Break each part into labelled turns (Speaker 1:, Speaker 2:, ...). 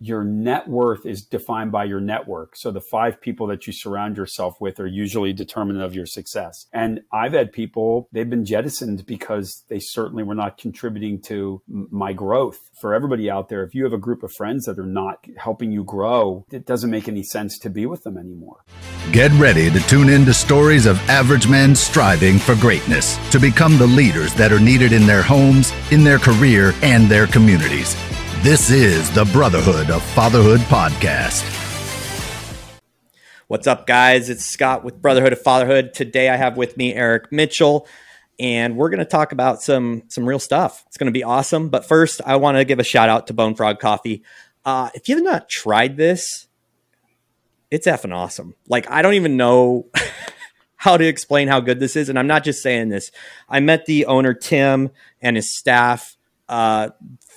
Speaker 1: your net worth is defined by your network. So the five people that you surround yourself with are usually determinant of your success. And I've had people, they've been jettisoned because they certainly were not contributing to my growth. For everybody out there, if you have a group of friends that are not helping you grow, it doesn't make any sense to be with them anymore.
Speaker 2: Get ready to tune in to stories of average men striving for greatness to become the leaders that are needed in their homes, in their career, and their communities. This is the Brotherhood of Fatherhood podcast.
Speaker 3: What's up, guys? It's Scott with Brotherhood of Fatherhood. Today I have with me Eric Mitchell, and we're going to talk about some some real stuff. It's going to be awesome. But first, I want to give a shout out to Bone Frog Coffee. Uh, if you have not tried this, it's effing awesome. Like I don't even know how to explain how good this is, and I'm not just saying this. I met the owner Tim and his staff. Uh,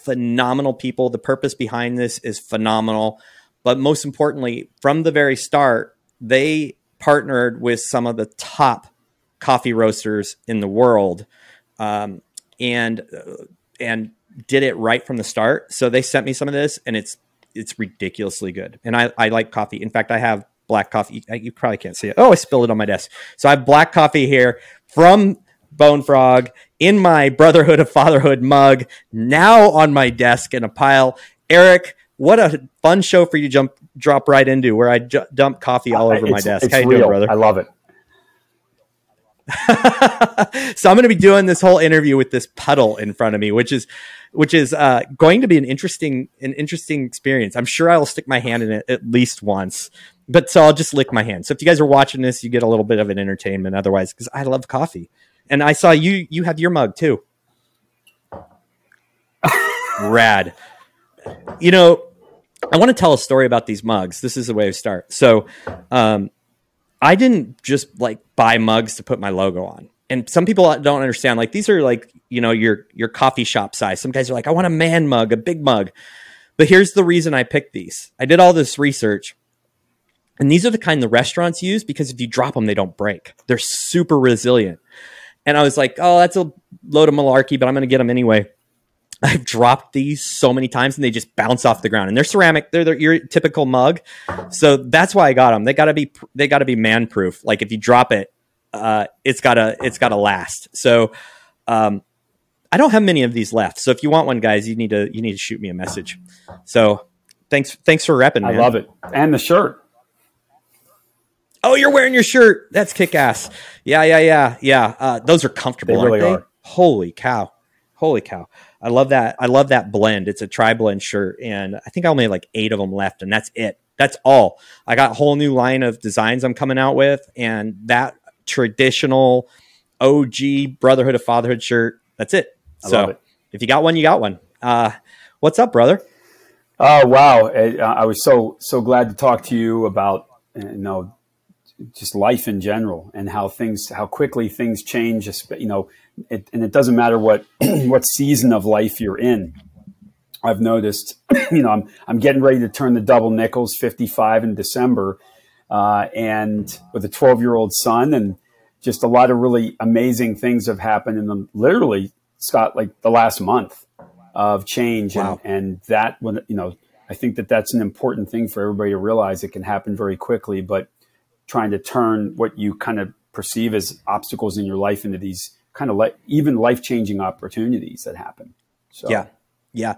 Speaker 3: phenomenal people. The purpose behind this is phenomenal. But most importantly, from the very start, they partnered with some of the top coffee roasters in the world, um, and uh, and did it right from the start. So they sent me some of this, and it's it's ridiculously good. And I, I like coffee. In fact, I have black coffee. You probably can't see it. Oh, I spilled it on my desk. So I have black coffee here from Bone Frog in my Brotherhood of Fatherhood mug, now on my desk in a pile. Eric, what a fun show for you to jump drop right into where I j- dump coffee all over
Speaker 1: it's,
Speaker 3: my desk.
Speaker 1: How you real. doing, brother? I love it.
Speaker 3: so I'm going to be doing this whole interview with this puddle in front of me, which is which is uh, going to be an interesting an interesting experience. I'm sure I'll stick my hand in it at least once, but so I'll just lick my hand. So if you guys are watching this, you get a little bit of an entertainment. Otherwise, because I love coffee. And I saw you you have your mug too. Rad. You know, I want to tell a story about these mugs. This is the way to start. So, um, I didn't just like buy mugs to put my logo on. And some people don't understand. Like these are like you know your your coffee shop size. Some guys are like, I want a man mug, a big mug. But here's the reason I picked these. I did all this research, and these are the kind the restaurants use because if you drop them, they don't break. They're super resilient. And I was like, oh, that's a load of malarkey, but I'm going to get them anyway. I've dropped these so many times and they just bounce off the ground. And they're ceramic; they're, they're your typical mug, so that's why I got them. They got to be they got to be man proof. Like if you drop it, uh, it's gotta it's gotta last. So um, I don't have many of these left. So if you want one, guys, you need to you need to shoot me a message. So thanks thanks for repping.
Speaker 1: I love it, and the shirt.
Speaker 3: Oh, you're wearing your shirt. That's kick ass. Yeah, yeah, yeah, yeah. Uh, those are comfortable, they really aren't they? Are. Holy cow. Holy cow. I love that. I love that blend. It's a tri blend shirt. And I think I only have like eight of them left, and that's it. That's all. I got a whole new line of designs I'm coming out with, and that traditional OG Brotherhood of Fatherhood shirt. That's it. I so it. if you got one, you got one. Uh, what's up, brother?
Speaker 1: Oh wow! I, I was so so glad to talk to you about you know just life in general and how things how quickly things change you know it, and it doesn't matter what what season of life you're in. I've noticed you know i'm i'm getting ready to turn the double nickels 55 in december uh, and with a 12 year old son and just a lot of really amazing things have happened in the literally scott like the last month of change. Wow. and and that when you know i think that that's an important thing for everybody to realize. It can happen very quickly but trying to turn what you kind of perceive as obstacles in your life into these kind of like even life changing opportunities that happen.
Speaker 3: So. Yeah, yeah,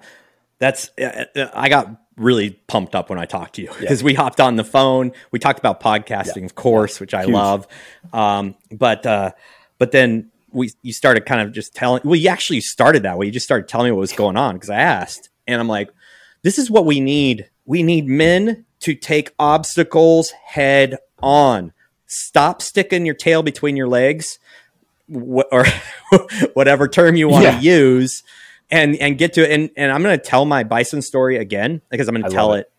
Speaker 3: that's uh, uh, I got really pumped up when I talked to you because yeah. we hopped on the phone. We talked about podcasting, yeah. of course, which I Huge. love. Um, but uh, but then we you started kind of just telling. Well, you actually started that way. You just started telling me what was going on because I asked, and I'm like, this is what we need. We need men to take obstacles head on. Stop sticking your tail between your legs, wh- or whatever term you want to yeah. use, and and get to it. And and I'm going to tell my bison story again because I'm going to tell it. it,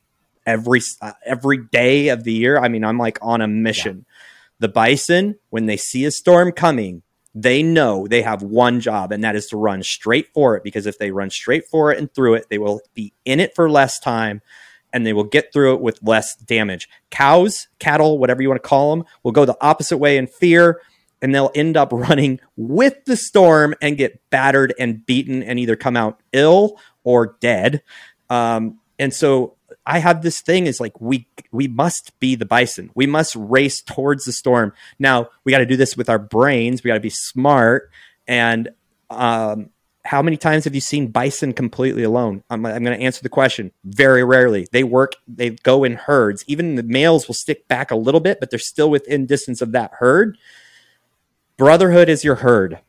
Speaker 3: every uh, every day of the year. I mean, I'm like on a mission. Yeah. The bison, when they see a storm coming, they know they have one job, and that is to run straight for it. Because if they run straight for it and through it, they will be in it for less time and they will get through it with less damage. Cows, cattle, whatever you want to call them, will go the opposite way in fear and they'll end up running with the storm and get battered and beaten and either come out ill or dead. Um, and so I have this thing is like we we must be the bison. We must race towards the storm. Now we got to do this with our brains. We got to be smart. And um, how many times have you seen bison completely alone? I'm, I'm going to answer the question. Very rarely. They work. They go in herds. Even the males will stick back a little bit, but they're still within distance of that herd. Brotherhood is your herd.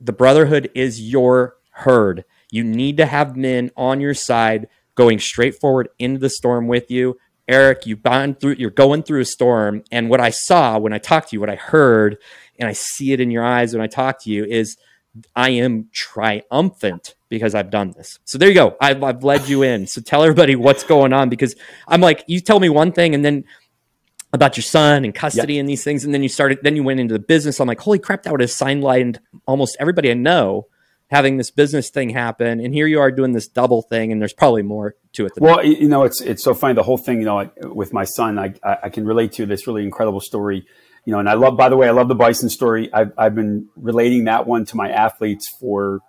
Speaker 3: The brotherhood is your herd. You need to have men on your side going straight forward into the storm with you. Eric, you've gone through, you're going through a storm. And what I saw when I talked to you, what I heard, and I see it in your eyes when I talk to you is I am triumphant because I've done this. So there you go. I've, I've led you in. So tell everybody what's going on because I'm like, you tell me one thing and then about your son and custody yep. and these things. And then you started, then you went into the business. I'm like, holy crap, that would have sidelined almost everybody I know having this business thing happen, and here you are doing this double thing, and there's probably more to it.
Speaker 1: well, that. you know, it's it's so funny. The whole thing, you know, with my son, I I can relate to this really incredible story. You know, and I love. By the way, I love the bison story. I've I've been relating that one to my athletes for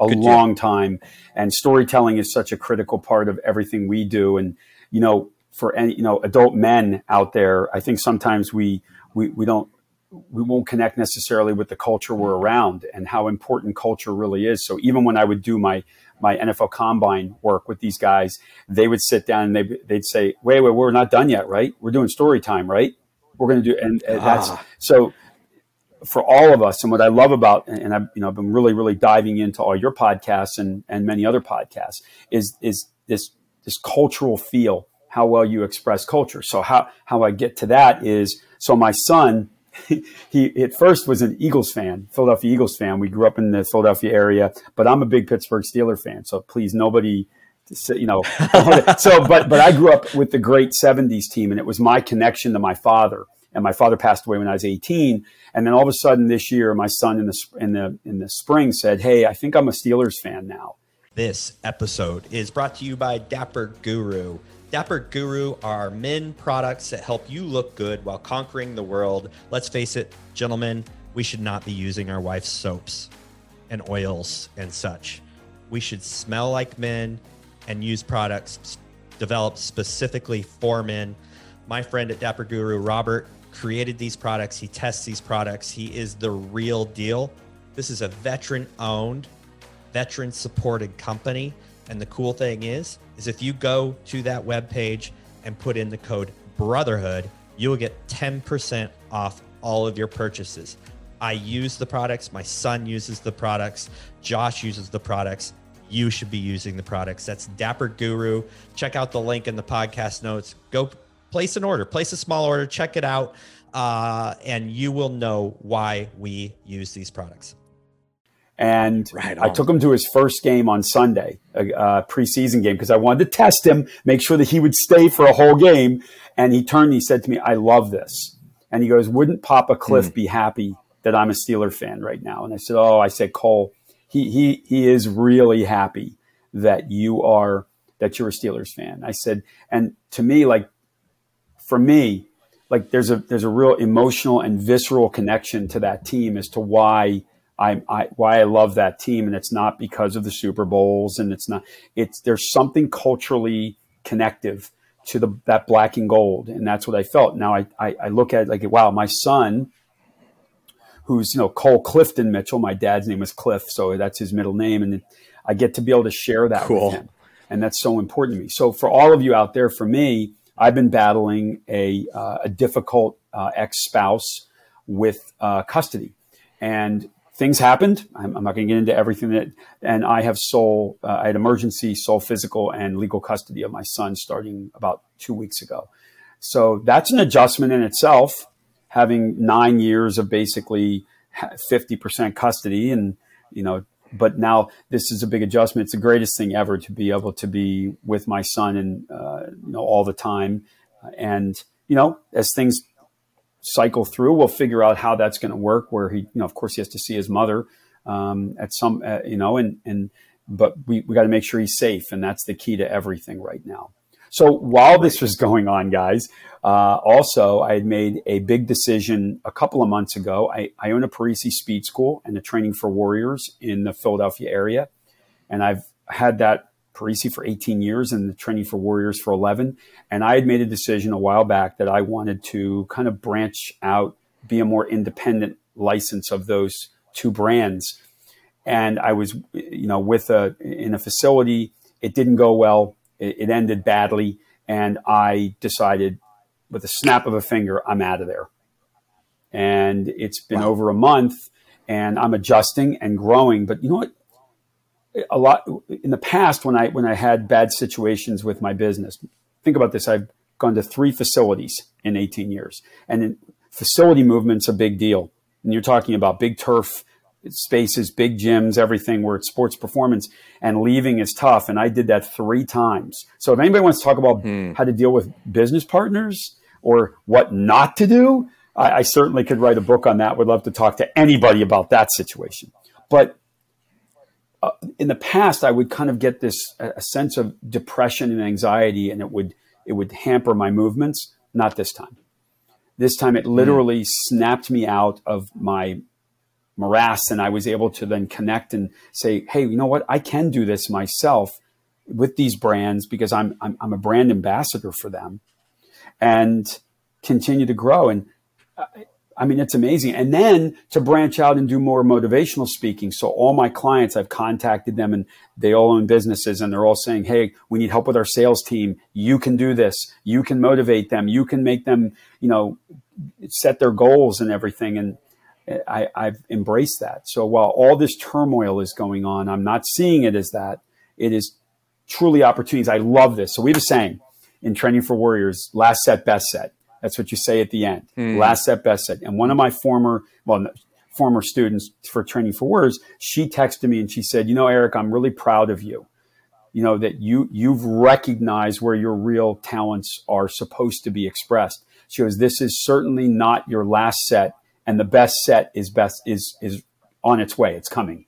Speaker 1: a Good long job. time, and storytelling is such a critical part of everything we do. And you know, for any you know adult men out there, I think sometimes we we we don't we won't connect necessarily with the culture we're around and how important culture really is. So even when I would do my my NFL combine work with these guys, they would sit down and they they'd say, "Wait, wait, we're not done yet, right? We're doing story time, right? We're going to do." And, and ah. that's so for all of us. And what I love about and I've you know I've been really really diving into all your podcasts and and many other podcasts is is this this cultural feel, how well you express culture. So how how I get to that is so my son he at first was an Eagles fan, Philadelphia Eagles fan. We grew up in the Philadelphia area, but I'm a big Pittsburgh Steeler fan. So please, nobody, you know. so, but but I grew up with the great '70s team, and it was my connection to my father. And my father passed away when I was 18. And then all of a sudden this year, my son in the in the in the spring said, "Hey, I think I'm a Steelers fan now."
Speaker 3: This episode is brought to you by Dapper Guru. Dapper Guru are men products that help you look good while conquering the world. Let's face it, gentlemen, we should not be using our wife's soaps and oils and such. We should smell like men and use products developed specifically for men. My friend at Dapper Guru, Robert, created these products. He tests these products. He is the real deal. This is a veteran owned, veteran supported company. And the cool thing is, is if you go to that web page and put in the code brotherhood, you will get 10% off all of your purchases. I use the products, my son uses the products, Josh uses the products. You should be using the products. That's Dapper Guru. Check out the link in the podcast notes. Go place an order, place a small order, check it out, uh, and you will know why we use these products.
Speaker 1: And right I took him to his first game on Sunday, a, a preseason game, because I wanted to test him, make sure that he would stay for a whole game. And he turned and he said to me, I love this. And he goes, Wouldn't Papa Cliff mm. be happy that I'm a Steeler fan right now? And I said, Oh, I said, Cole, he, he, he is really happy that you are, that you're a Steelers fan. I said, and to me, like, for me, like there's a, there's a real emotional and visceral connection to that team as to why I, I, why I love that team, and it's not because of the Super Bowls, and it's not. It's there's something culturally connective to the that black and gold, and that's what I felt. Now I, I, I look at it like, wow, my son, who's you know Cole Clifton Mitchell, my dad's name was Cliff, so that's his middle name, and I get to be able to share that cool. with him, and that's so important to me. So for all of you out there, for me, I've been battling a uh, a difficult uh, ex spouse with uh, custody, and things happened. I'm, I'm not going to get into everything that, and I have sole, uh, I had emergency sole physical and legal custody of my son starting about two weeks ago. So that's an adjustment in itself, having nine years of basically 50% custody and, you know, but now this is a big adjustment. It's the greatest thing ever to be able to be with my son and, uh, you know, all the time. And, you know, as things cycle through. We'll figure out how that's going to work. Where he, you know, of course, he has to see his mother um, at some, uh, you know, and and but we we got to make sure he's safe, and that's the key to everything right now. So while this was going on, guys, uh, also I had made a big decision a couple of months ago. I, I own a Parisi Speed School and a training for warriors in the Philadelphia area, and I've had that Parisi for 18 years and the training for Warriors for 11. And I had made a decision a while back that I wanted to kind of branch out, be a more independent license of those two brands. And I was, you know, with a in a facility. It didn't go well. It, it ended badly, and I decided, with a snap of a finger, I'm out of there. And it's been wow. over a month, and I'm adjusting and growing. But you know what? a lot in the past when I when I had bad situations with my business. Think about this: I've gone to three facilities in 18 years, and facility movement's a big deal. And you're talking about big turf spaces, big gyms, everything where it's sports performance, and leaving is tough. And I did that three times. So if anybody wants to talk about hmm. how to deal with business partners or what not to do, I, I certainly could write a book on that. Would love to talk to anybody about that situation. But uh, in the past, I would kind of get this a sense of depression and anxiety, and it would it would hamper my movements. Not this time. This time, it literally mm. snapped me out of my morass, and I was able to then connect and say, "Hey, you know what? I can do this myself with these brands because I'm I'm, I'm a brand ambassador for them, and continue to grow." And uh, I mean, it's amazing. And then to branch out and do more motivational speaking. So all my clients, I've contacted them and they all own businesses and they're all saying, Hey, we need help with our sales team. You can do this. You can motivate them. You can make them, you know, set their goals and everything. And I, I've embraced that. So while all this turmoil is going on, I'm not seeing it as that. It is truly opportunities. I love this. So we have a saying in training for warriors, last set, best set that's what you say at the end. Mm. Last set, best set. And one of my former, well, former students for training for Warriors, she texted me and she said, "You know, Eric, I'm really proud of you. You know that you you've recognized where your real talents are supposed to be expressed." She goes, "This is certainly not your last set, and the best set is best is is on its way. It's coming."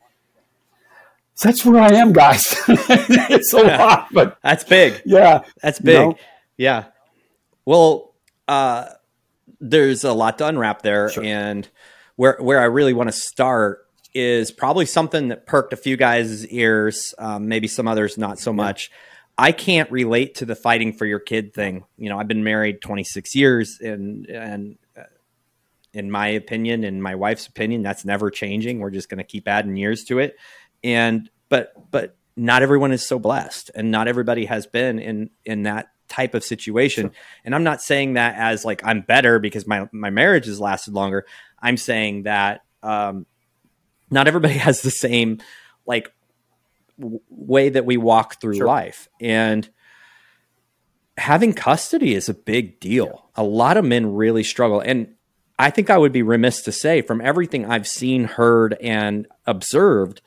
Speaker 1: So that's where I am, guys. it's a lot, but
Speaker 3: that's big.
Speaker 1: Yeah,
Speaker 3: that's big. You know? Yeah. Well, uh, there's a lot to unwrap there, sure. and where where I really want to start is probably something that perked a few guys' ears, um, maybe some others not so much. I can't relate to the fighting for your kid thing. You know, I've been married 26 years, and and in my opinion, in my wife's opinion, that's never changing. We're just going to keep adding years to it, and but but not everyone is so blessed, and not everybody has been in in that type of situation. Sure. And I'm not saying that as like I'm better because my my marriage has lasted longer. I'm saying that um, not everybody has the same like w- way that we walk through sure. life and having custody is a big deal. Yeah. A lot of men really struggle and I think I would be remiss to say from everything I've seen, heard and observed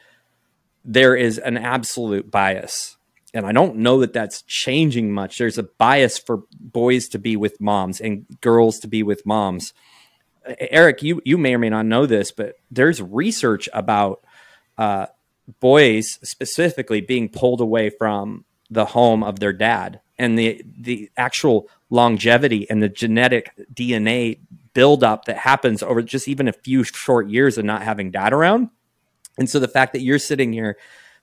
Speaker 3: there is an absolute bias and I don't know that that's changing much. There's a bias for boys to be with moms and girls to be with moms. Eric, you you may or may not know this, but there's research about uh, boys specifically being pulled away from the home of their dad and the the actual longevity and the genetic DNA buildup that happens over just even a few short years of not having dad around. And so the fact that you're sitting here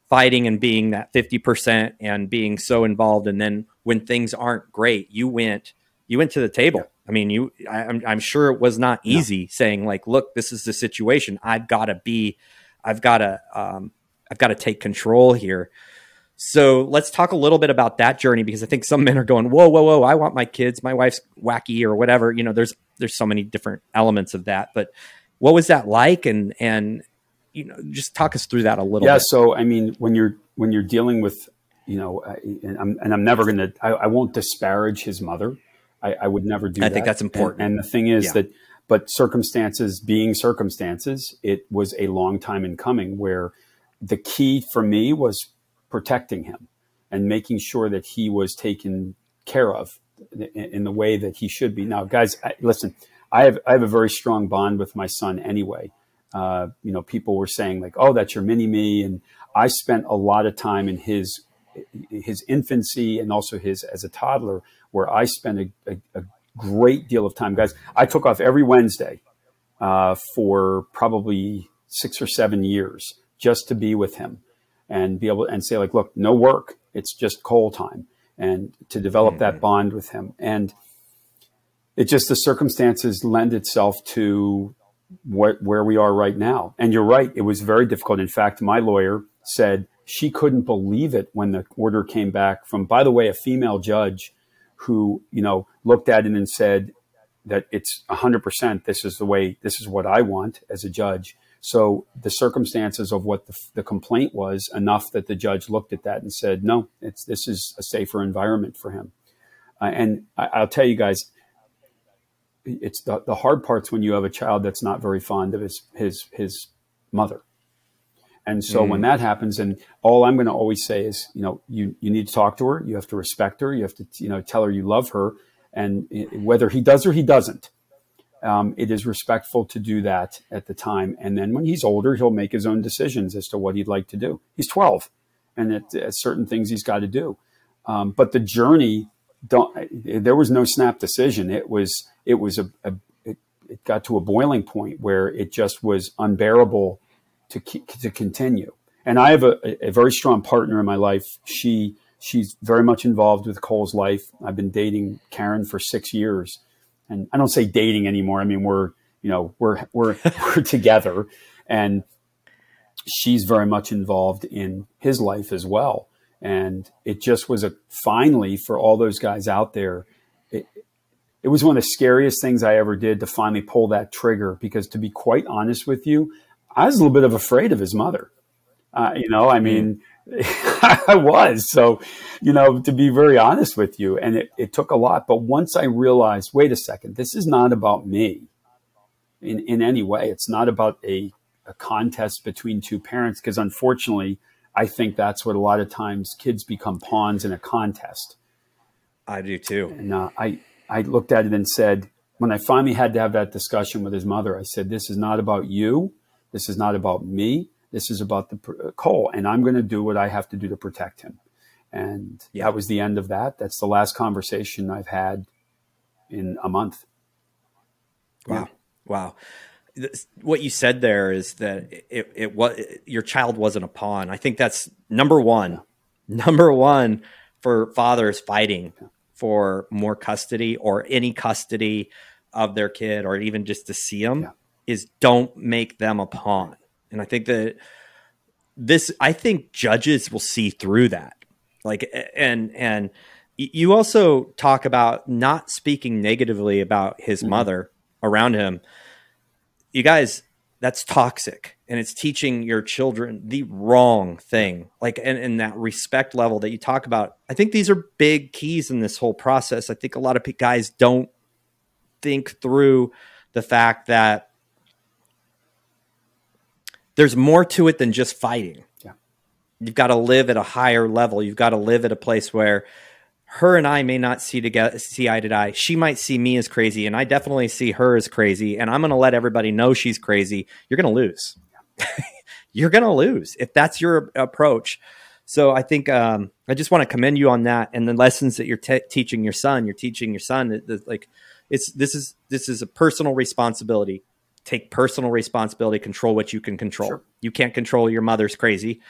Speaker 3: fighting and being that 50% and being so involved and then when things aren't great you went you went to the table. I mean you I, am I'm sure it was not easy no. saying like look this is the situation. I've got to be i've got to um, i've got to take control here. So let's talk a little bit about that journey because i think some men are going whoa whoa whoa i want my kids my wife's wacky or whatever. You know there's there's so many different elements of that but what was that like and and you know, just talk us through that a little.
Speaker 1: Yeah.
Speaker 3: Bit.
Speaker 1: So, I mean, when you're when you're dealing with, you know, and I'm, and I'm never going to, I won't disparage his mother. I, I would never do. That.
Speaker 3: I
Speaker 1: that.
Speaker 3: think that's important.
Speaker 1: And, and the thing is yeah. that, but circumstances being circumstances, it was a long time in coming. Where the key for me was protecting him and making sure that he was taken care of in, the way that he should be. Now, guys, I, listen, I have I have a very strong bond with my son anyway uh, you know, people were saying like, "Oh, that's your mini me," and I spent a lot of time in his his infancy and also his as a toddler, where I spent a, a, a great deal of time. Guys, I took off every Wednesday uh, for probably six or seven years just to be with him and be able and say like, "Look, no work. It's just Cole time, and to develop mm-hmm. that bond with him. And it just the circumstances lend itself to what, where we are right now. And you're right; it was very difficult. In fact, my lawyer said she couldn't believe it when the order came back from, by the way, a female judge who you know looked at it and said that it's 100% this is the way this is what i want as a judge so the circumstances of what the, the, complaint was enough that the judge looked at that and said no it's this is a safer environment for him uh, and I, will tell you guys it's the, the hard parts when you have a child that's not very fond of his his his mother and so mm. when that happens, and all I'm going to always say is, you know, you, you need to talk to her. You have to respect her. You have to, you know, tell her you love her. And whether he does or he doesn't, um, it is respectful to do that at the time. And then when he's older, he'll make his own decisions as to what he'd like to do. He's 12 and at certain things he's got to do. Um, but the journey, there was no snap decision. It was, it was a, a it, it got to a boiling point where it just was unbearable to to continue. And I have a, a very strong partner in my life. She she's very much involved with Cole's life. I've been dating Karen for six years, and I don't say dating anymore. I mean we're you know we're we're we're together, and she's very much involved in his life as well. And it just was a finally for all those guys out there. It, it was one of the scariest things I ever did to finally pull that trigger because to be quite honest with you, I was a little bit of afraid of his mother. Uh, you know, I mean, I was. So, you know, to be very honest with you, and it, it took a lot. But once I realized, wait a second, this is not about me in, in any way. It's not about a, a contest between two parents, because unfortunately, I think that's what a lot of times kids become pawns in a contest.
Speaker 3: I do too.
Speaker 1: And uh, I, I looked at it and said, when I finally had to have that discussion with his mother, I said, this is not about you. This is not about me. This is about the uh, Cole, and I'm going to do what I have to do to protect him. And yeah. that was the end of that. That's the last conversation I've had in a month.
Speaker 3: Wow. Yeah. Wow. What you said there is that it, it was your child wasn't a pawn. I think that's number one. Number one for fathers fighting for more custody or any custody of their kid or even just to see them is don't make them a pawn. And I think that this, I think judges will see through that. Like, and, and you also talk about not speaking negatively about his mm-hmm. mother around him. You guys, that's toxic and it's teaching your children the wrong thing like and, and that respect level that you talk about i think these are big keys in this whole process i think a lot of guys don't think through the fact that there's more to it than just fighting.
Speaker 1: Yeah.
Speaker 3: You've got to live at a higher level. You've got to live at a place where her and I may not see together see eye to eye. She might see me as crazy, and I definitely see her as crazy. And I'm going to let everybody know she's crazy. You're going to lose. You're going to lose if that's your approach. So I think um, I just want to commend you on that, and the lessons that you're te- teaching your son. You're teaching your son that, that like it's this is this is a personal responsibility take personal responsibility, control what you can control. Sure. You can't control your mother's crazy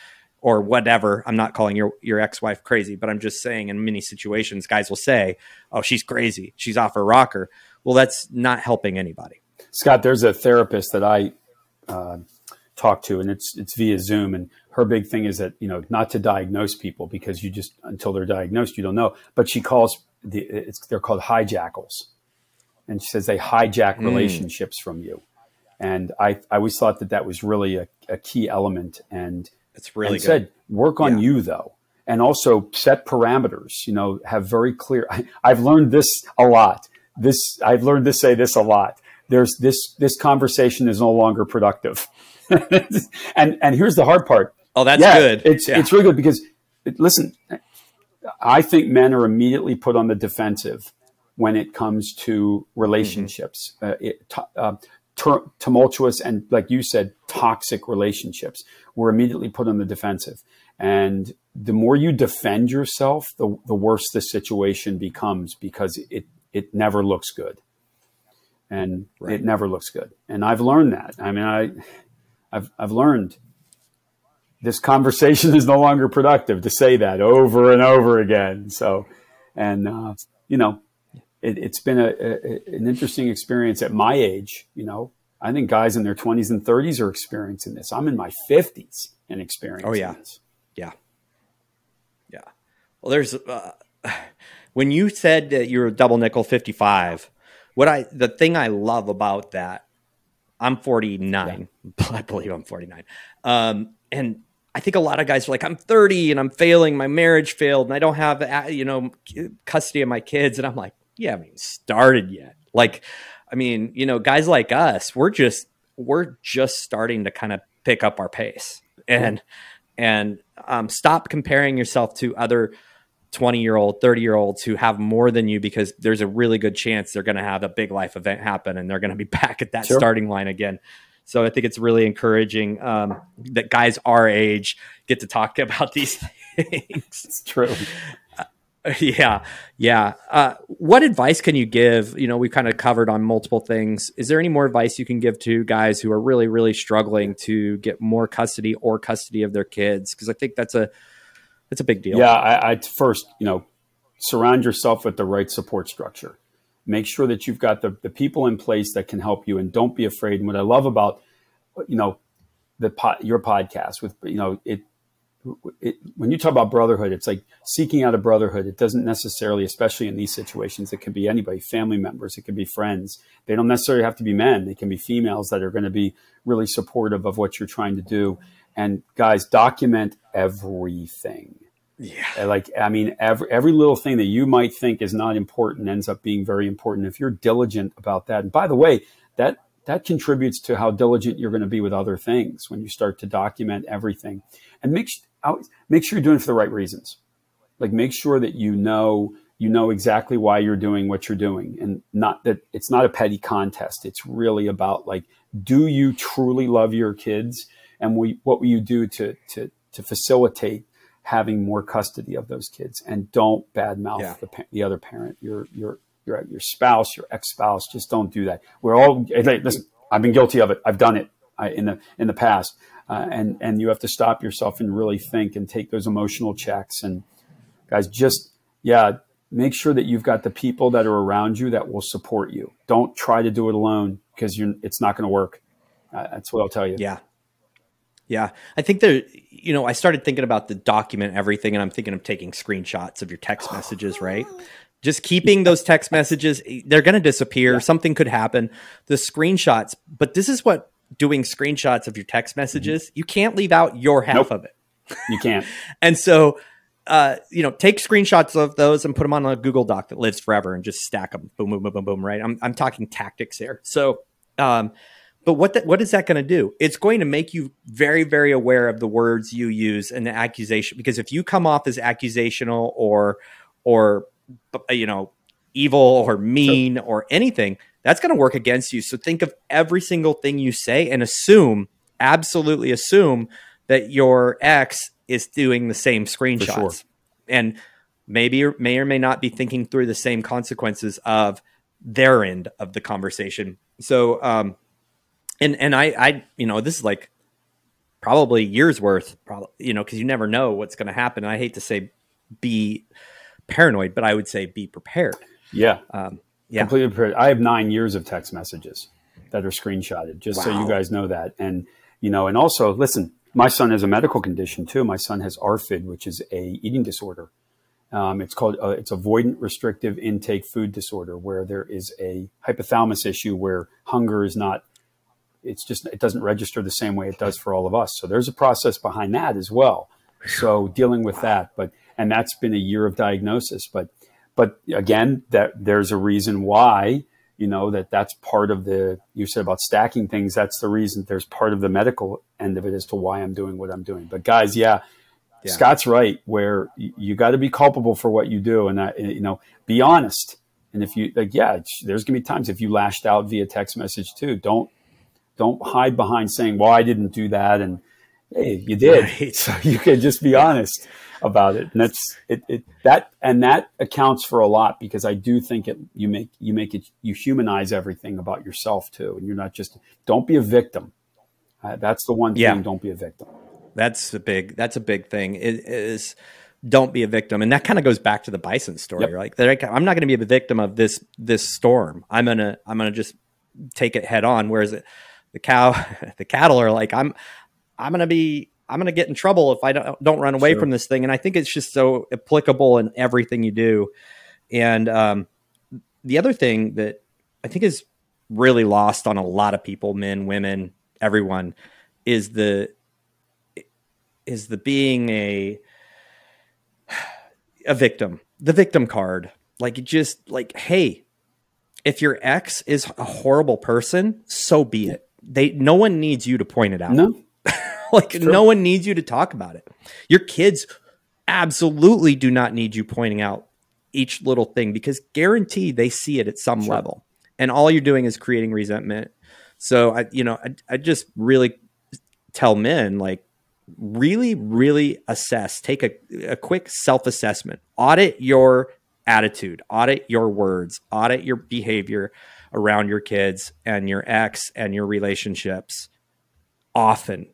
Speaker 3: or whatever. I'm not calling your your ex-wife crazy, but I'm just saying in many situations guys will say, "Oh, she's crazy. She's off her rocker." Well, that's not helping anybody.
Speaker 1: Scott, there's a therapist that I uh, talk to, and it's it's via Zoom, and her big thing is that you know not to diagnose people because you just until they're diagnosed you don't know. But she calls the it's they're called hijackals, and she says they hijack mm. relationships from you. And I, I always thought that that was really a, a key element. And
Speaker 3: it's really
Speaker 1: and said, work on yeah. you though. And also set parameters, you know, have very clear. I, I've learned this a lot. This, I've learned to say this a lot. There's this, this conversation is no longer productive. and, and here's the hard part.
Speaker 3: Oh, that's yeah, good.
Speaker 1: It's, yeah. it's really good because listen, I think men are immediately put on the defensive when it comes to relationships. Mm-hmm. Uh, it, uh, tumultuous and, like you said, toxic relationships. We're immediately put on the defensive. And the more you defend yourself, the, the worse the situation becomes because it, it never looks good. And right. it never looks good. And I've learned that. I mean, I, I've, I've learned this conversation is no longer productive to say that over and over again. So, and, uh, you know, it, has been a, a, an interesting experience at my age. You know, I think guys in their 20s and 30s are experiencing this. I'm in my 50s and experiencing this.
Speaker 3: oh, yeah.
Speaker 1: this.
Speaker 3: Yeah. Yeah. Well, there's, uh, when you said that you're a double nickel 55, what I, the thing I love about that, I'm 49. Yeah. I believe I'm 49. Um, and I think a lot of guys are like, I'm 30 and I'm failing. My marriage failed and I don't have, uh, you know, custody of my kids. And I'm like, you haven't even started yet. Like, I mean, you know, guys like us, we're just, we're just starting to kind of pick up our pace and, and um, stop comparing yourself to other 20 year old, 30 year olds who have more than you because there's a really good chance they're going to have a big life event happen and they're going to be back at that sure. starting line again. So I think it's really encouraging um, that guys our age get to talk about these things.
Speaker 1: It's true.
Speaker 3: Yeah, yeah. Uh, what advice can you give? You know, we kind of covered on multiple things. Is there any more advice you can give to guys who are really, really struggling to get more custody or custody of their kids? Because I think that's a that's a big deal.
Speaker 1: Yeah, I, I first, you know, surround yourself with the right support structure make sure that you've got the, the people in place that can help you and don't be afraid. And what I love about, you know, the your podcast with, you know, it, it, when you talk about brotherhood, it's like seeking out a brotherhood. It doesn't necessarily, especially in these situations, it can be anybody, family members, it can be friends. They don't necessarily have to be men. They can be females that are going to be really supportive of what you're trying to do. And guys, document everything.
Speaker 3: Yeah.
Speaker 1: Like, I mean, every, every little thing that you might think is not important ends up being very important if you're diligent about that. And by the way, that, that contributes to how diligent you're going to be with other things when you start to document everything and make, make sure you're doing it for the right reasons. Like, make sure that you know, you know exactly why you're doing what you're doing and not that it's not a petty contest. It's really about like, do you truly love your kids? And we, what will you do to, to, to facilitate having more custody of those kids and don't badmouth yeah. the, the other parent, your, your, your, your spouse, your ex-spouse. Just don't do that. We're all, listen, I've been guilty of it. I've done it in the, in the past. Uh, and, and you have to stop yourself and really think and take those emotional checks. And guys, just, yeah, make sure that you've got the people that are around you that will support you. Don't try to do it alone because you're, it's not going to work. Uh, that's what I'll tell you.
Speaker 3: Yeah. Yeah, I think there. You know, I started thinking about the document everything, and I'm thinking of taking screenshots of your text messages. Right, just keeping those text messages. They're going to disappear. Yeah. Something could happen. The screenshots, but this is what doing screenshots of your text messages. Mm-hmm. You can't leave out your half nope. of it.
Speaker 1: You can't.
Speaker 3: and so uh, you know, take screenshots of those and put them on a Google Doc that lives forever and just stack them. Boom, boom, boom, boom, boom. Right. I'm, I'm talking tactics here. So, um, but what the, what is that going to do? It's going to make you very very aware of the words you use and the accusation because if you come off as accusational or or you know evil or mean or anything, that's going to work against you. So think of every single thing you say and assume absolutely assume that your ex is doing the same screenshots. Sure. And maybe or may or may not be thinking through the same consequences of their end of the conversation. So um, and and I I you know this is like probably years worth probably you know because you never know what's going to happen i hate to say be paranoid but i would say be prepared
Speaker 1: yeah um, yeah completely prepared i have nine years of text messages that are screenshotted just wow. so you guys know that and you know and also listen my son has a medical condition too my son has ARFID which is a eating disorder um, it's called uh, it's avoidant restrictive intake food disorder where there is a hypothalamus issue where hunger is not it's just it doesn't register the same way it does for all of us. So there's a process behind that as well. So dealing with that, but and that's been a year of diagnosis. But but again, that there's a reason why you know that that's part of the you said about stacking things. That's the reason. There's part of the medical end of it as to why I'm doing what I'm doing. But guys, yeah. yeah. Scott's right. Where you, you got to be culpable for what you do, and that eh, you know, be honest. And if you like, yeah, there's gonna be times if you lashed out via text message too. Don't don't hide behind saying, "Well, I didn't do that," and hey, you did. Right. So you can just be honest about it, and that's it, it. That and that accounts for a lot because I do think it. You make you make it. You humanize everything about yourself too, and you're not just. Don't be a victim. Uh, that's the one thing. Yeah. Don't be a victim.
Speaker 3: That's a big. That's a big thing. It is don't be a victim, and that kind of goes back to the bison story. Yep. Like, I'm not going to be a victim of this this storm. I'm gonna I'm gonna just take it head on. Whereas the cow, the cattle are like, I'm I'm gonna be I'm gonna get in trouble if I don't don't run away sure. from this thing. And I think it's just so applicable in everything you do. And um, the other thing that I think is really lost on a lot of people, men, women, everyone, is the is the being a a victim, the victim card. Like just like, hey, if your ex is a horrible person, so be it. They no one needs you to point it out.
Speaker 1: No.
Speaker 3: like no one needs you to talk about it. Your kids absolutely do not need you pointing out each little thing because guaranteed they see it at some sure. level. And all you're doing is creating resentment. So I you know, I, I just really tell men like really, really assess, take a, a quick self assessment, audit your attitude, audit your words, audit your behavior around your kids and your ex and your relationships often,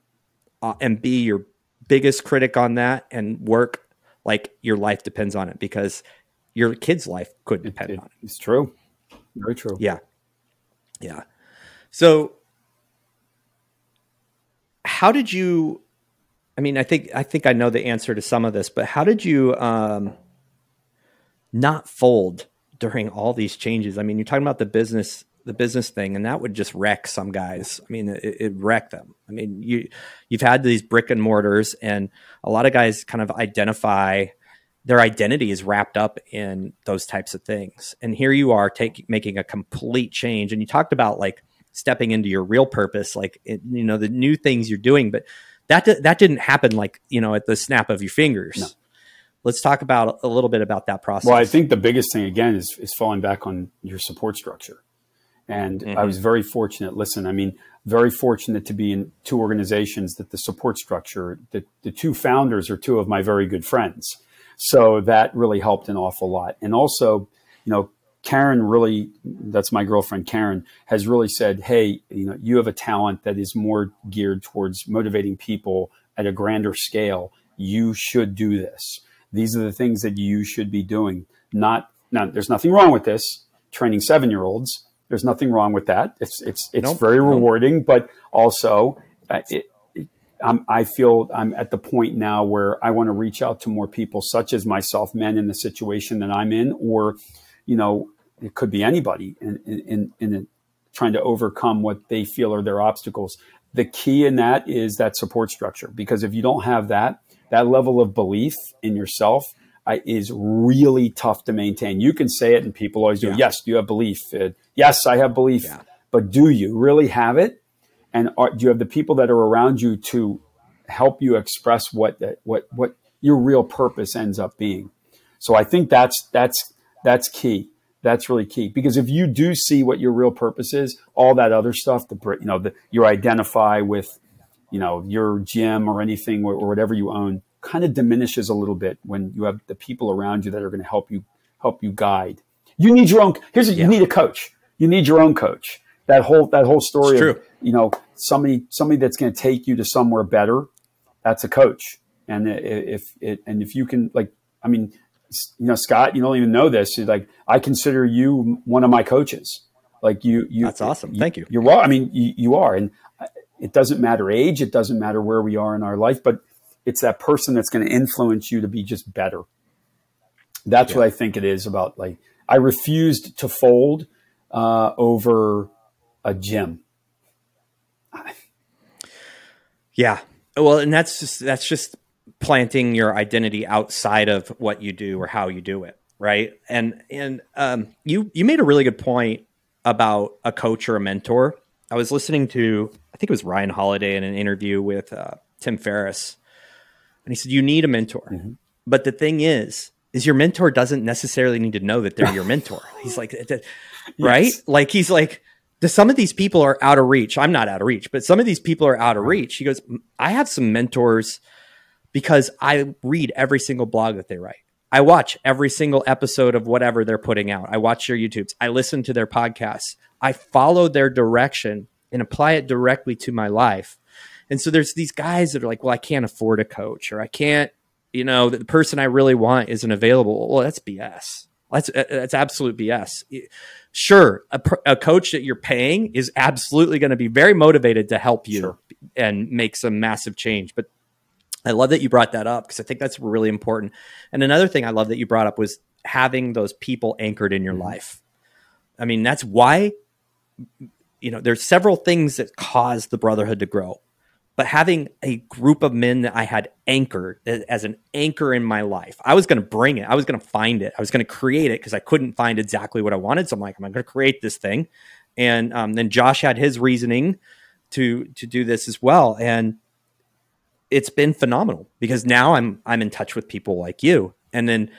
Speaker 3: uh, and be your biggest critic on that and work like your life depends on it because your kid's life could depend
Speaker 1: it,
Speaker 3: on it.
Speaker 1: It's true. Very true.
Speaker 3: Yeah. Yeah. So, how did you I mean, I think I think I know the answer to some of this, but how did you um, not fold during all these changes? I mean, you're talking about the business the business thing, and that would just wreck some guys. I mean, it, it wrecked them. I mean, you you've had these brick and mortars, and a lot of guys kind of identify their identity is wrapped up in those types of things. And here you are taking making a complete change, and you talked about like stepping into your real purpose, like you know the new things you're doing, but that that didn't happen like you know at the snap of your fingers. No. Let's talk about a little bit about that process.
Speaker 1: Well, I think the biggest thing again is is falling back on your support structure. And mm-hmm. I was very fortunate. Listen, I mean, very fortunate to be in two organizations that the support structure, the, the two founders are two of my very good friends. So that really helped an awful lot. And also, you know, Karen really, that's my girlfriend, Karen, has really said, Hey, you know, you have a talent that is more geared towards motivating people at a grander scale. You should do this. These are the things that you should be doing. Not, now, there's nothing wrong with this. Training seven year olds, there's nothing wrong with that. It's, it's, it's nope, very rewarding, nope. but also, uh, it, i feel I'm at the point now where I want to reach out to more people, such as myself, men in the situation that I'm in, or, you know, it could be anybody in, in, in trying to overcome what they feel are their obstacles. The key in that is that support structure, because if you don't have that, that level of belief in yourself is really tough to maintain. You can say it, and people always do. Yeah. Yes, do you have belief? Uh, yes, I have belief. Yeah. But do you really have it? And are, do you have the people that are around you to help you express what what what your real purpose ends up being? So I think that's that's that's key. That's really key because if you do see what your real purpose is, all that other stuff, the you know, the you identify with, you know, your gym or anything or, or whatever you own, kind of diminishes a little bit when you have the people around you that are going to help you help you guide. You need your own. Here's yeah. you need a coach. You need your own coach. That whole that whole story of you know somebody somebody that's going to take you to somewhere better. That's a coach. And if it and if you can like, I mean, you know, Scott, you don't even know this. You're like, I consider you one of my coaches. Like you, you.
Speaker 3: That's awesome. You, Thank you.
Speaker 1: You're well. I mean, you, you are, and uh, it doesn't matter age. It doesn't matter where we are in our life, but it's that person that's going to influence you to be just better. That's yeah. what I think it is about. Like, I refused to fold uh, over a gym.
Speaker 3: Yeah. Well, and that's just that's just planting your identity outside of what you do or how you do it right and and um, you you made a really good point about a coach or a mentor i was listening to i think it was ryan holiday in an interview with uh, tim ferriss and he said you need a mentor mm-hmm. but the thing is is your mentor doesn't necessarily need to know that they're your mentor he's like right yes. like he's like some of these people are out of reach i'm not out of reach but some of these people are out of reach he goes i have some mentors because I read every single blog that they write. I watch every single episode of whatever they're putting out. I watch their YouTubes. I listen to their podcasts. I follow their direction and apply it directly to my life. And so there's these guys that are like, well, I can't afford a coach or I can't, you know, the person I really want isn't available. Well, that's BS. That's uh, that's absolute BS. Sure, a, a coach that you're paying is absolutely going to be very motivated to help you sure. and make some massive change. But I love that you brought that up because I think that's really important. And another thing I love that you brought up was having those people anchored in your mm-hmm. life. I mean, that's why you know there's several things that cause the brotherhood to grow but having a group of men that I had anchored as an anchor in my life, I was going to bring it. I was going to find it. I was going to create it because I couldn't find exactly what I wanted. So I'm like, I'm going to create this thing. And um, then Josh had his reasoning to to do this as well, and it's been phenomenal because now I'm I'm in touch with people like you, and then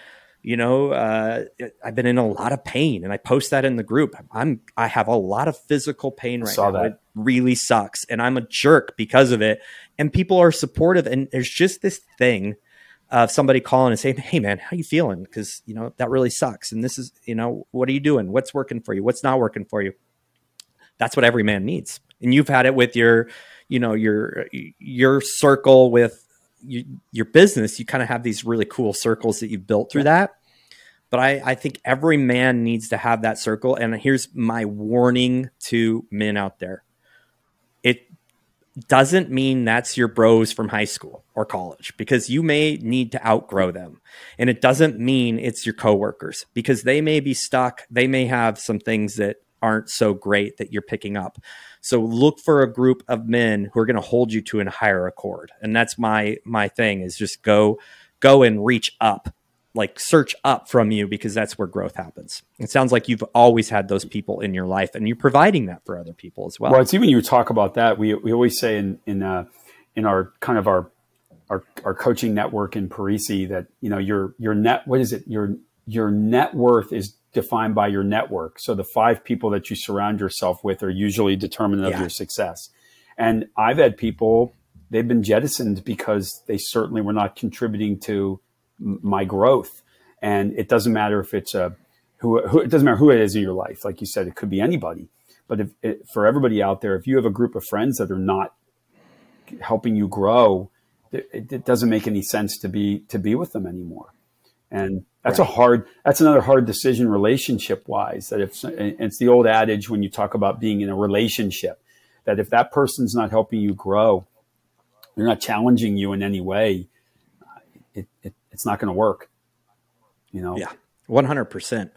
Speaker 3: you know, uh, I've been in a lot of pain, and I post that in the group. I'm I have a lot of physical pain right now. That. It really sucks, and I'm a jerk because of it. And people are supportive, and there's just this thing of somebody calling and saying, "Hey, man, how you feeling?" Because you know that really sucks, and this is you know what are you doing? What's working for you? What's not working for you? That's what every man needs, and you've had it with your, you know, your your circle with you, your business, you kind of have these really cool circles that you've built through that. But I, I think every man needs to have that circle. And here's my warning to men out there it doesn't mean that's your bros from high school or college because you may need to outgrow them. And it doesn't mean it's your coworkers because they may be stuck. They may have some things that aren't so great that you're picking up. So look for a group of men who are going to hold you to a higher accord. And that's my my thing is just go go and reach up. Like search up from you because that's where growth happens. It sounds like you've always had those people in your life and you're providing that for other people as well.
Speaker 1: Well, it's even you talk about that. We we always say in in uh, in our kind of our our, our coaching network in Parisi that you know your your net what is it your your net worth is defined by your network. So the five people that you surround yourself with are usually determinant yeah. of your success. And I've had people, they've been jettisoned because they certainly were not contributing to my growth. And it doesn't matter if it's a, who, who, it doesn't matter who it is in your life. Like you said, it could be anybody. But if it, for everybody out there, if you have a group of friends that are not helping you grow, it, it doesn't make any sense to be to be with them anymore. And that's right. a hard, that's another hard decision relationship wise. That if it's the old adage when you talk about being in a relationship, that if that person's not helping you grow, they're not challenging you in any way, it, it it's not going to work. You know?
Speaker 3: Yeah, 100%.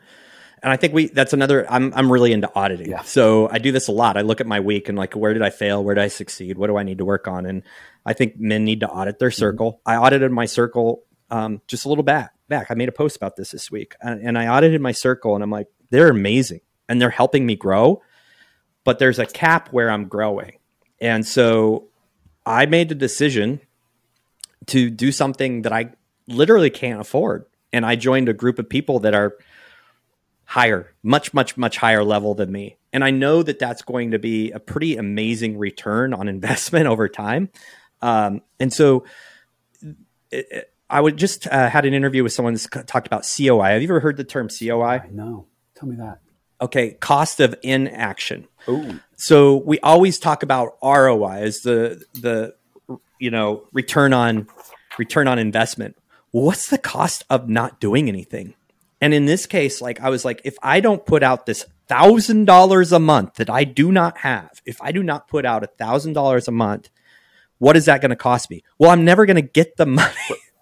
Speaker 3: And I think we that's another I'm I'm really into auditing. Yeah. So I do this a lot. I look at my week and like where did I fail? Where did I succeed? What do I need to work on? And I think men need to audit their mm-hmm. circle. Mm-hmm. I audited my circle um, just a little back back. I made a post about this this week, and, and I audited my circle, and I'm like, they're amazing, and they're helping me grow. But there's a cap where I'm growing, and so I made the decision to do something that I literally can't afford, and I joined a group of people that are higher, much, much, much higher level than me. And I know that that's going to be a pretty amazing return on investment over time. Um, and so it, I would just uh, had an interview with someone that talked about COI. Have you ever heard the term COI?
Speaker 1: No. Tell me that.
Speaker 3: Okay, cost of inaction. Ooh. So we always talk about ROI as the the you know return on return on investment. What's the cost of not doing anything? And in this case, like I was like, if I don't put out this thousand dollars a month that I do not have, if I do not put out a thousand dollars a month, what is that going to cost me? Well, I'm never going to get the money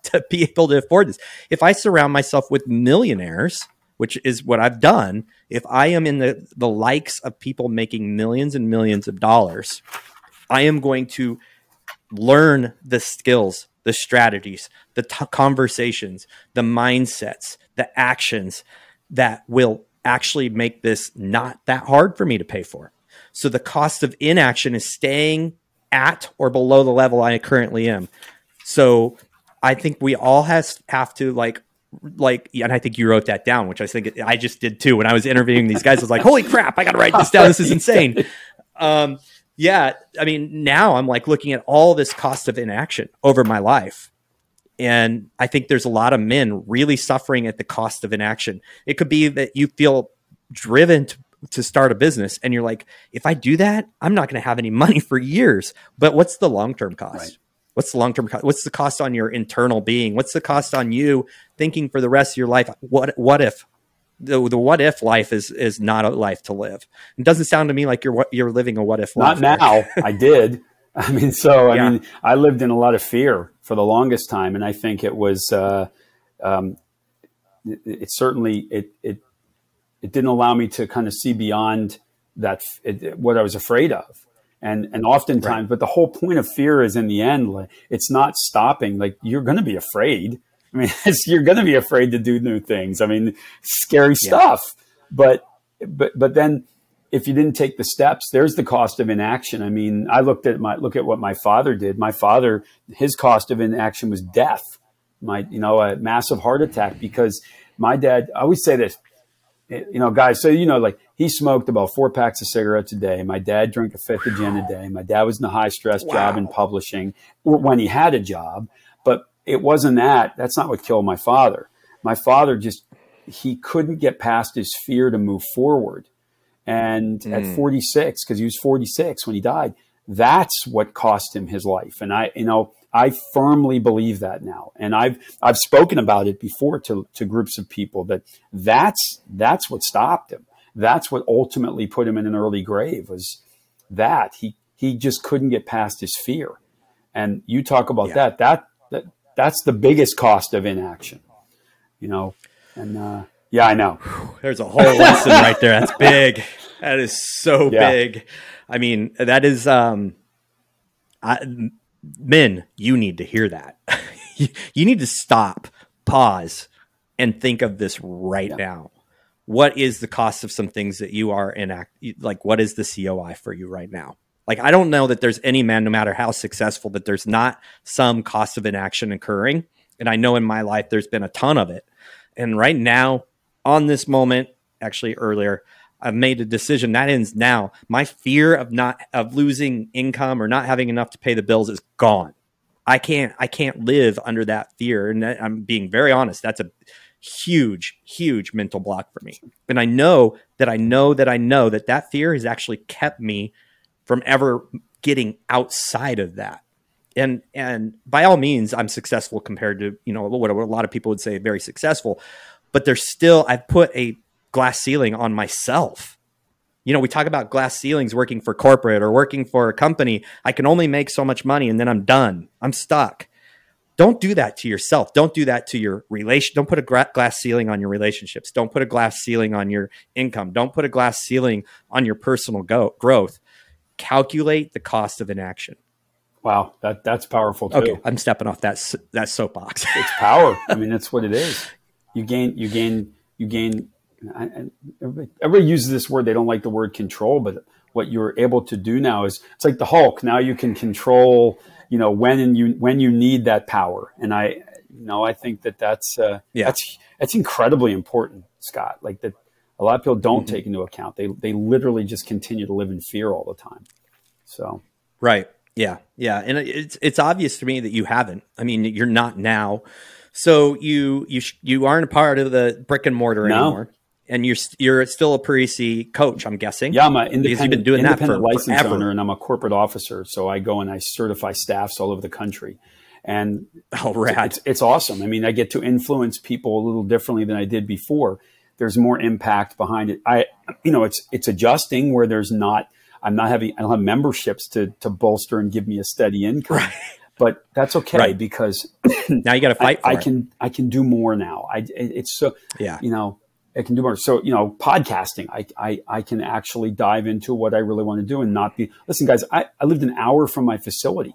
Speaker 3: to be able to afford this. If I surround myself with millionaires, which is what I've done, if I am in the, the likes of people making millions and millions of dollars, I am going to learn the skills, the strategies, the t- conversations, the mindsets, the actions that will actually make this not that hard for me to pay for. So the cost of inaction is staying at or below the level I currently am. So I think we all has have to like like and I think you wrote that down, which I think I just did too. When I was interviewing these guys, I was like, "Holy crap! I got to write this down. This is insane." Um, yeah, I mean, now I'm like looking at all this cost of inaction over my life, and I think there's a lot of men really suffering at the cost of inaction. It could be that you feel driven to to start a business and you're like if i do that i'm not going to have any money for years but what's the long-term cost right. What's the long-term cost what's the cost on your internal being? What's the cost on you thinking for the rest of your life? What what if? The, the what if life is is not a life to live. It doesn't sound to me like you're you're living a what if
Speaker 1: not
Speaker 3: life.
Speaker 1: now. I did. I mean so i yeah. mean i lived in a lot of fear for the longest time and i think it was uh, um, it, it certainly it it it didn't allow me to kind of see beyond that it, what I was afraid of. And and oftentimes, right. but the whole point of fear is in the end, like, it's not stopping. Like you're going to be afraid. I mean, you're going to be afraid to do new things. I mean, scary yeah. stuff. But but but then if you didn't take the steps, there's the cost of inaction. I mean, I looked at my look at what my father did. My father, his cost of inaction was death. My you know a massive heart attack because my dad. I always say this you know, guys, so you know, like he smoked about four packs of cigarettes a day. My dad drank a fifth of gin a day. My dad was in a high stress wow. job in publishing when he had a job, but it wasn't that. That's not what killed my father. My father just he couldn't get past his fear to move forward. And mm. at 46, because he was 46 when he died, that's what cost him his life. And I, you know, I firmly believe that now, and I've I've spoken about it before to to groups of people that that's that's what stopped him. That's what ultimately put him in an early grave was that he he just couldn't get past his fear. And you talk about yeah. that that that that's the biggest cost of inaction, you know. And uh, yeah, I know.
Speaker 3: There's a whole lesson right there. That's big. That is so yeah. big. I mean, that is um, I, men, you need to hear that. you need to stop, pause, and think of this right yeah. now. What is the cost of some things that you are in act like what is the COI for you right now? Like I don't know that there's any man no matter how successful that there's not some cost of inaction occurring. And I know in my life there's been a ton of it. And right now on this moment, actually earlier, I've made a decision that ends now. My fear of not of losing income or not having enough to pay the bills is gone. I can't I can't live under that fear, and I'm being very honest. That's a huge huge mental block for me. And I know that I know that I know that that fear has actually kept me from ever getting outside of that. And and by all means, I'm successful compared to you know what a lot of people would say very successful, but there's still I've put a glass ceiling on myself. You know, we talk about glass ceilings working for corporate or working for a company. I can only make so much money and then I'm done. I'm stuck. Don't do that to yourself. Don't do that to your relation. Don't put a gra- glass ceiling on your relationships. Don't put a glass ceiling on your income. Don't put a glass ceiling on your personal go- growth. Calculate the cost of inaction.
Speaker 1: Wow, that that's powerful too. Okay,
Speaker 3: I'm stepping off that that soapbox.
Speaker 1: it's power. I mean, that's what it is. You gain you gain you gain I, everybody, everybody uses this word. They don't like the word control, but what you're able to do now is it's like the Hulk. Now you can control, you know, when and you when you need that power. And I, you know, I think that that's uh, yeah. that's that's incredibly important, Scott. Like that, a lot of people don't mm-hmm. take into account. They they literally just continue to live in fear all the time. So
Speaker 3: right, yeah, yeah, and it's it's obvious to me that you haven't. I mean, you're not now. So you you you aren't a part of the brick and mortar no. anymore and you're you're still a Parisi coach, I'm guessing.
Speaker 1: Yeah, I'm an independent, you've been doing independent that for license forever. owner, and I'm a corporate officer. So I go and I certify staffs all over the country, and
Speaker 3: oh, rad.
Speaker 1: It's, it's awesome. I mean, I get to influence people a little differently than I did before. There's more impact behind it. I, you know, it's it's adjusting where there's not. I'm not having. I don't have memberships to to bolster and give me a steady income. Right. But that's okay right. because
Speaker 3: now you got to fight.
Speaker 1: I, I can I can do more now. I it's so yeah. You know, it can do more. So, you know, podcasting, I, I, I can actually dive into what I really want to do and not be, listen, guys, I, I lived an hour from my facility.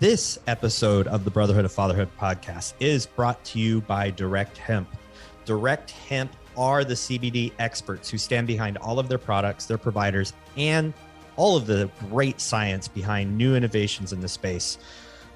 Speaker 3: This episode of the Brotherhood of Fatherhood podcast is brought to you by Direct Hemp. Direct Hemp are the CBD experts who stand behind all of their products, their providers, and all of the great science behind new innovations in the space.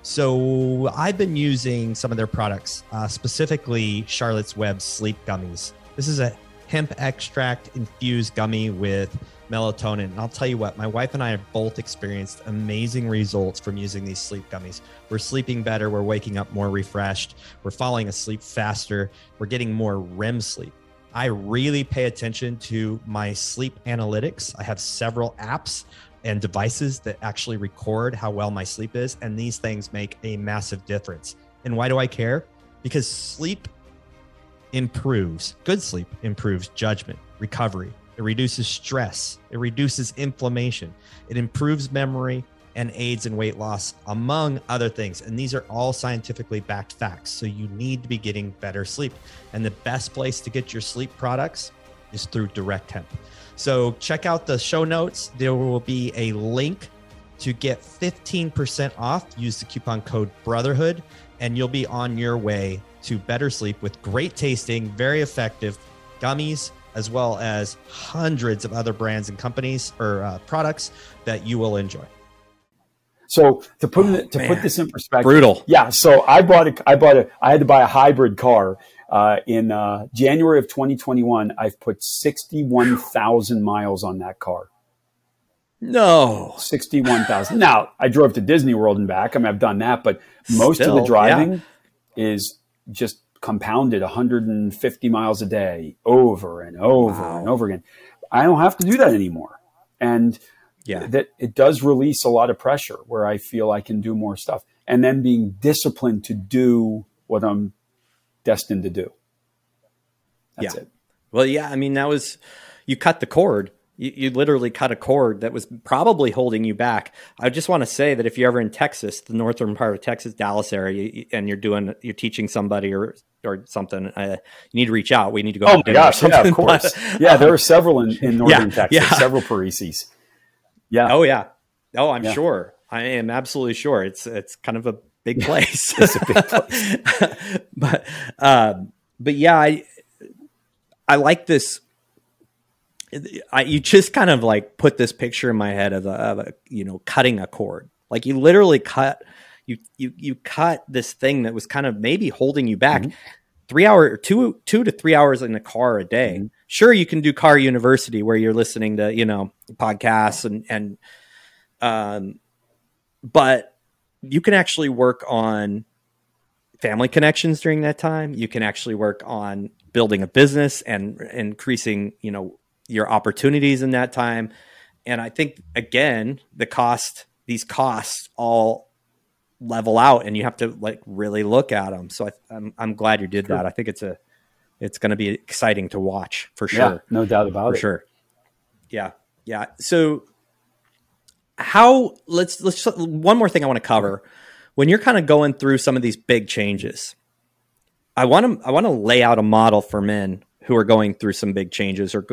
Speaker 3: So I've been using some of their products, uh, specifically Charlotte's Web sleep gummies. This is a hemp extract infused gummy with melatonin. And I'll tell you what, my wife and I have both experienced amazing results from using these sleep gummies. We're sleeping better, we're waking up more refreshed, we're falling asleep faster, we're getting more REM sleep.
Speaker 4: I really pay attention to my sleep analytics. I have several apps and devices that actually record how well my sleep is. And these things make a massive difference. And why do I care? Because sleep improves, good sleep improves judgment, recovery. It reduces stress, it reduces inflammation, it improves memory, and aids in weight loss, among other things. And these are all scientifically backed facts. So you need to be getting better sleep. And the best place to get your sleep products is through Direct Hemp. So check out the show notes. There will be a link to get 15% off. Use the coupon code Brotherhood, and you'll be on your way to better sleep with great tasting, very effective gummies, as well as hundreds of other brands and companies or uh, products that you will enjoy.
Speaker 1: So to put it, to Man. put this in perspective,
Speaker 3: brutal.
Speaker 1: Yeah. So I bought a, I bought a, I had to buy a hybrid car uh, in uh, January of 2021, I've put 61,000 miles on that car.
Speaker 3: No.
Speaker 1: 61,000. now, I drove to Disney World and back. I mean, I've done that, but most Still, of the driving yeah. is just compounded 150 miles a day over and over wow. and over again. I don't have to do that anymore. And yeah. that it does release a lot of pressure where I feel I can do more stuff. And then being disciplined to do what I'm destined to do. That's
Speaker 3: yeah.
Speaker 1: it.
Speaker 3: Well, yeah. I mean, that was you cut the cord. You, you, literally cut a cord that was probably holding you back. I just want to say that if you're ever in Texas, the northern part of Texas, Dallas area, and you're doing, you're teaching somebody or or something, uh, you need to reach out. We need to go.
Speaker 1: Oh my gosh! Yeah, of course. But, yeah, there are several in, in northern yeah, Texas. Yeah. Several Parisis.
Speaker 3: Yeah. Oh yeah. Oh, I'm yeah. sure. I am absolutely sure. It's it's kind of a big place. it's a big place. but um, but yeah, I I like this. I, you just kind of like put this picture in my head of a, of a you know cutting a cord. Like you literally cut you you you cut this thing that was kind of maybe holding you back. Mm-hmm. Three hour two two to three hours in the car a day. Mm-hmm. Sure, you can do car university where you're listening to you know podcasts and and um, but you can actually work on family connections during that time. You can actually work on building a business and increasing, you know, your opportunities in that time. And I think again, the cost, these costs all level out and you have to like really look at them. So I, am I'm, I'm glad you did that. I think it's a, it's going to be exciting to watch for sure. Yeah,
Speaker 1: no doubt about
Speaker 3: for
Speaker 1: it.
Speaker 3: Sure. Yeah. Yeah. So how let's let's one more thing I want to cover. When you're kind of going through some of these big changes, I want to I want to lay out a model for men who are going through some big changes or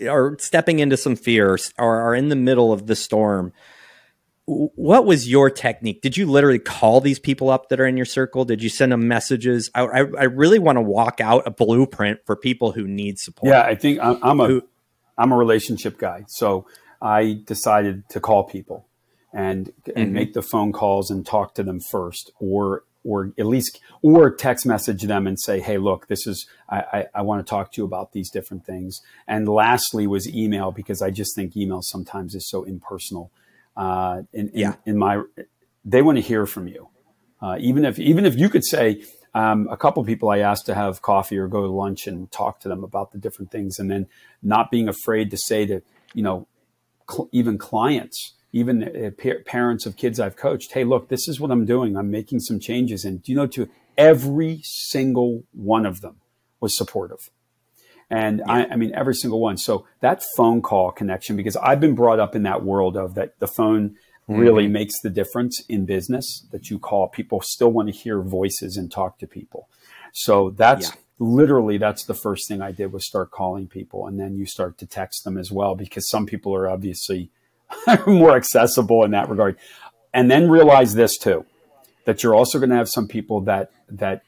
Speaker 3: or, stepping into some fears or are in the middle of the storm. What was your technique? Did you literally call these people up that are in your circle? Did you send them messages? I, I, I really want to walk out a blueprint for people who need support.
Speaker 1: Yeah, I think I'm, I'm a am a relationship guy. So I decided to call people and and mm-hmm. make the phone calls and talk to them first, or or at least or text message them and say, hey, look, this is I, I, I want to talk to you about these different things. And lastly was email because I just think email sometimes is so impersonal. Uh, in, in, yeah. in my they want to hear from you. Uh, even if even if you could say um, a couple people I asked to have coffee or go to lunch and talk to them about the different things, and then not being afraid to say to you know cl- even clients, even uh, parents of kids I've coached, hey, look, this is what I'm doing. I'm making some changes. And do you know, to every single one of them was supportive. And yeah. I, I, mean, every single one. So that phone call connection, because I've been brought up in that world of that the phone really mm-hmm. makes the difference in business that you call people still want to hear voices and talk to people. So that's yeah literally that's the first thing I did was start calling people and then you start to text them as well because some people are obviously more accessible in that regard. And then realize this too, that you're also going to have some people that that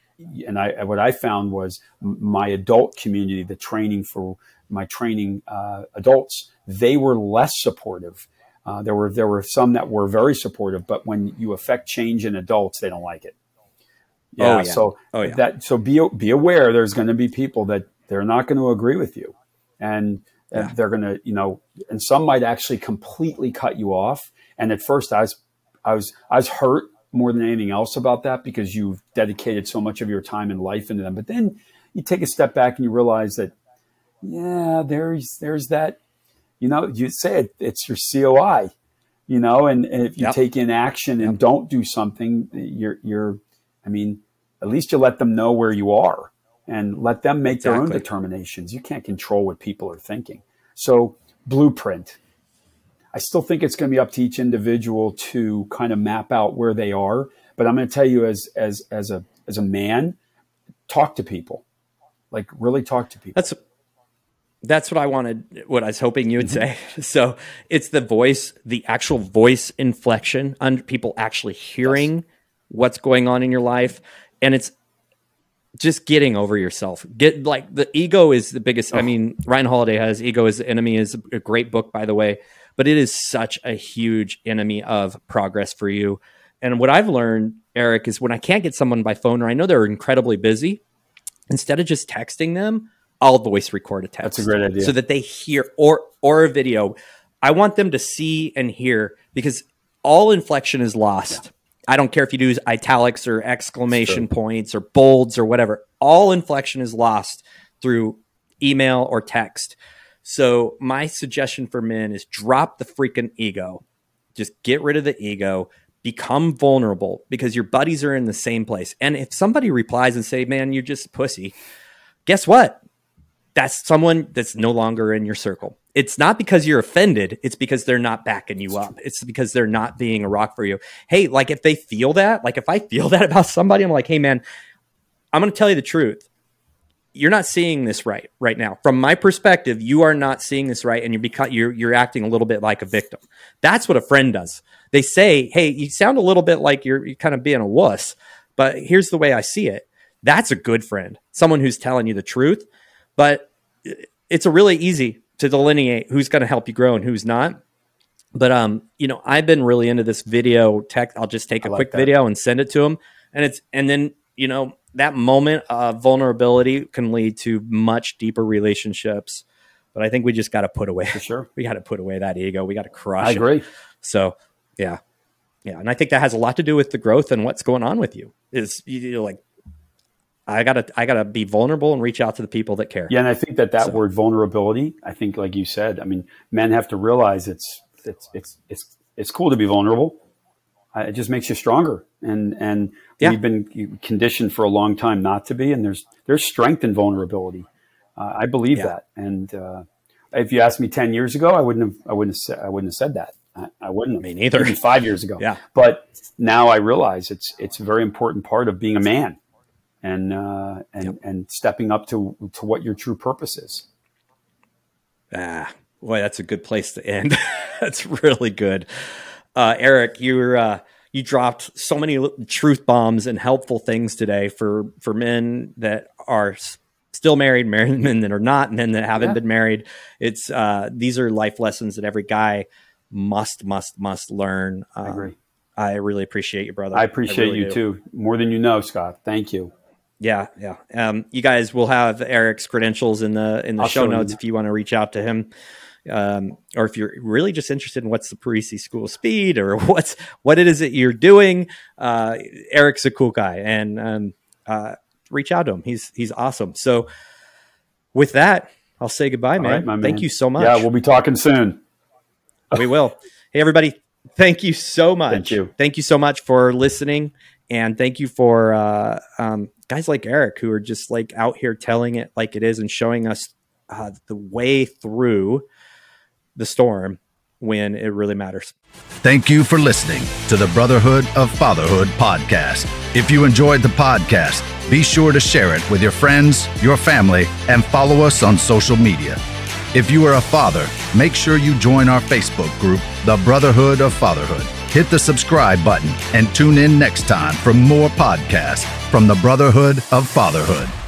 Speaker 1: and I what I found was my adult community, the training for my training uh, adults, they were less supportive. Uh, there were there were some that were very supportive, but when you affect change in adults, they don't like it. Yeah, oh, yeah. So oh, yeah. that so be be aware. There's going to be people that they're not going to agree with you, and yeah. they're going to you know, and some might actually completely cut you off. And at first, I was I was I was hurt more than anything else about that because you've dedicated so much of your time and life into them. But then you take a step back and you realize that yeah, there's there's that. You know, you say it, it's your COI. You know, and, and if you
Speaker 3: Yep.
Speaker 1: take inaction and
Speaker 3: Yep.
Speaker 1: don't do something, you're you're. I mean, at least you let them know where you are and let them make their own determinations. You can't control what people are thinking. So, blueprint. I still think it's going to be up to each individual to kind of map out where they are. But I'm going to tell you, as as as a as a man, talk to people, like really talk to people.
Speaker 3: That's that's what I wanted. What I was hoping you would mm-hmm. say. So it's the voice, the actual voice inflection, on people actually hearing what's going on in your life, and it's just getting over yourself. Get like the ego is the biggest. I mean, Ryan Holiday has "Ego is the Enemy" is a great book, by the way, but it is such a huge enemy of progress for you. And what I've learned, Eric, is when I can't get someone by phone or I know they're incredibly busy, instead of just texting them, I'll voice record a text.
Speaker 1: That's a great idea.
Speaker 3: So that they hear or or a video. I want them to see and hear because all inflection is lost. I don't care if you do italics or exclamation points or bolds or whatever. All inflection is lost through email or text. So my suggestion for men is drop the freaking ego. Just get rid of the ego. Become vulnerable because your buddies are in the same place. And if somebody replies and say, "Man, you're just pussy," guess what? That's someone that's no longer in your circle. It's not because you're offended. It's because they're not backing you up. It's because they're not being a rock for you. Hey, like if they feel that, like if I feel that about somebody, I'm like, hey man, I'm going to tell you the truth. You're not seeing this right right now. From my perspective, you are not seeing this right, and you're beca- you're you're acting a little bit like a victim. That's what a friend does. They say, "Hey, you sound a little bit like you're, you're kind of being a wuss," but here's the way I see it. That's a good friend, someone who's telling you the truth. But uh, it's a really easy to delineate who's going to help you grow and who's not. But um, you know, I've been really into this video tech. I'll just take a
Speaker 1: like
Speaker 3: quick
Speaker 1: that.
Speaker 3: video and send it to them, and it's and then you know that moment of vulnerability can lead to much deeper relationships. But I think we just got to put away.
Speaker 1: For sure.
Speaker 3: We got to put away that ego. We got to crush.
Speaker 1: I
Speaker 3: it.
Speaker 1: agree.
Speaker 3: So yeah, yeah, and I think that has a lot to do with the growth and what's going on with you. Is you you're like, I gotta, I gotta be vulnerable and reach out to the people that care.
Speaker 1: Yeah, and I think that that
Speaker 3: So-
Speaker 1: word vulnerability. I think, like you said, I mean, men have to realize it's it's it's it's it's cool to be vulnerable. It just makes you stronger, and and
Speaker 3: Yeah.
Speaker 1: we've been conditioned for a long time not to be. And there's there's strength in vulnerability. Uh, I believe
Speaker 3: Yeah.
Speaker 1: that. And uh, if you asked me ten years ago, I wouldn't have I wouldn't have said, I wouldn't have said that. I, I wouldn't have.
Speaker 3: Me neither.
Speaker 1: Even five years ago.
Speaker 3: Yeah.
Speaker 1: But now I realize it's it's a very important part of being a man, and uh, and and stepping up to to what your true purpose is.
Speaker 3: Ah, boy, that's a good place to end. that's really good. Uh, Eric, you're uh, you dropped so many truth bombs and helpful things today for for men that are still married, married men that are not, men that haven't
Speaker 1: Yeah.
Speaker 3: been married. It's uh, these are life lessons that every guy must must must learn.
Speaker 1: I
Speaker 3: Um,
Speaker 1: agree.
Speaker 3: I really appreciate you, brother.
Speaker 1: I appreciate
Speaker 3: really
Speaker 1: you
Speaker 3: do.
Speaker 1: too, more than you know, Scott. Thank you.
Speaker 3: Yeah, yeah. Um, you guys will have Eric's credentials in the in the
Speaker 1: I'll
Speaker 3: show notes if you want to reach out to him, um, or if you're really just interested in what's the Parisi School of Speed or what's what it is that you're doing. Uh, Eric's a cool guy, and um, uh, reach out to him. He's he's awesome. So, with that, I'll say goodbye, man.
Speaker 1: right,
Speaker 3: Thank
Speaker 1: man.
Speaker 3: you so much.
Speaker 1: Yeah, we'll be talking soon.
Speaker 3: we will. Hey, everybody. Thank you so much.
Speaker 1: Thank you.
Speaker 3: Thank you so much for listening. And thank you for uh, um, guys like Eric who are just like out here telling it like it is and showing us uh, the way through the storm when it really matters.
Speaker 2: Thank you for listening to the Brotherhood of Fatherhood podcast. If you enjoyed the podcast, be sure to share it with your friends, your family, and follow us on social media. If you are a father, make sure you join our Facebook group, The Brotherhood of Fatherhood. Hit the subscribe button and tune in next time for more podcasts from the Brotherhood of Fatherhood.